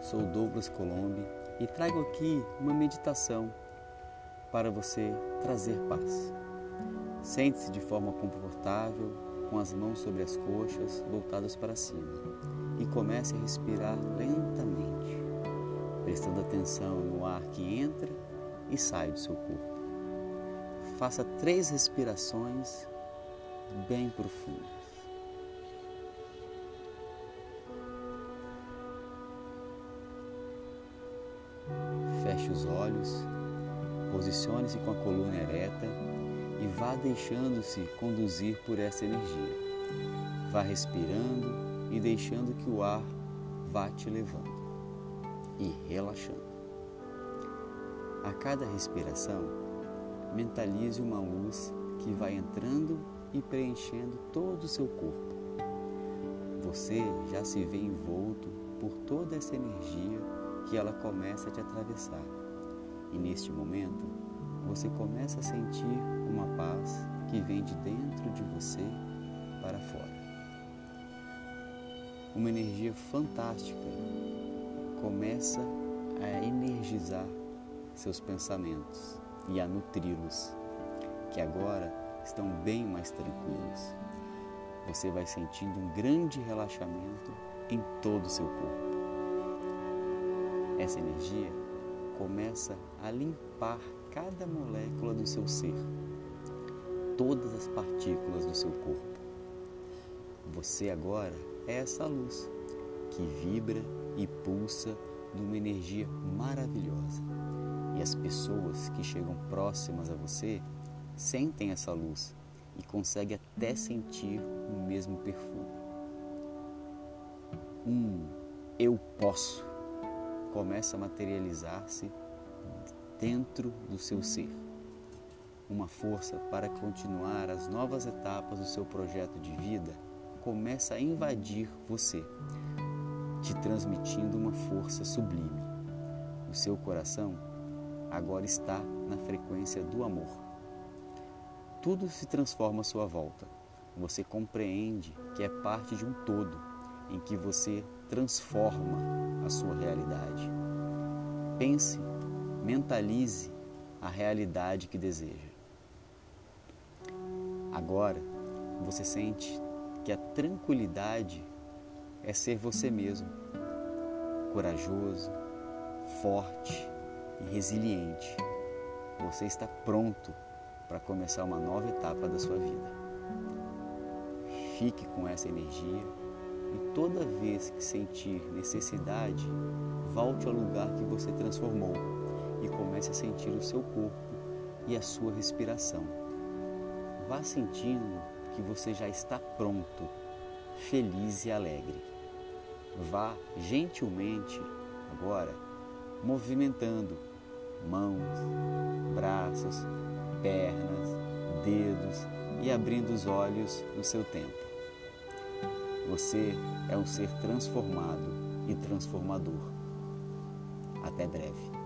sou Douglas Colombi e trago aqui uma meditação para você trazer paz. Sente-se de forma confortável, com as mãos sobre as coxas, voltadas para cima, e comece a respirar lentamente, prestando atenção no ar que entra e sai do seu corpo. Faça três respirações bem profundas. Os olhos, posicione-se com a coluna ereta e vá deixando-se conduzir por essa energia. Vá respirando e deixando que o ar vá te levando e relaxando. A cada respiração, mentalize uma luz que vai entrando e preenchendo todo o seu corpo. Você já se vê envolto por toda essa energia que ela começa a te atravessar. E neste momento, você começa a sentir uma paz que vem de dentro de você para fora. Uma energia fantástica começa a energizar seus pensamentos e a nutri-los, que agora estão bem mais tranquilos. Você vai sentindo um grande relaxamento em todo o seu corpo. Essa energia começa a limpar cada molécula do seu ser, todas as partículas do seu corpo. Você agora é essa luz que vibra e pulsa numa energia maravilhosa. E as pessoas que chegam próximas a você sentem essa luz e conseguem até sentir o mesmo perfume. Um eu posso começa a materializar-se dentro do seu ser. Uma força para continuar as novas etapas do seu projeto de vida começa a invadir você, te transmitindo uma força sublime. O seu coração agora está na frequência do amor. Tudo se transforma à sua volta. Você compreende que é parte de um todo em que você transforma a sua realidade. Pense, mentalize a realidade que deseja. Agora, você sente que a tranquilidade é ser você mesmo, corajoso, forte e resiliente. Você está pronto para começar uma nova etapa da sua vida. Fique com essa energia e toda vez que sentir necessidade, volte ao lugar que você transformou e comece a sentir o seu corpo e a sua respiração. Vá sentindo que você já está pronto, feliz e alegre. Vá gentilmente agora movimentando mãos, braços, pernas, dedos e abrindo os olhos no seu tempo. Você é um ser transformado e transformador. Até breve.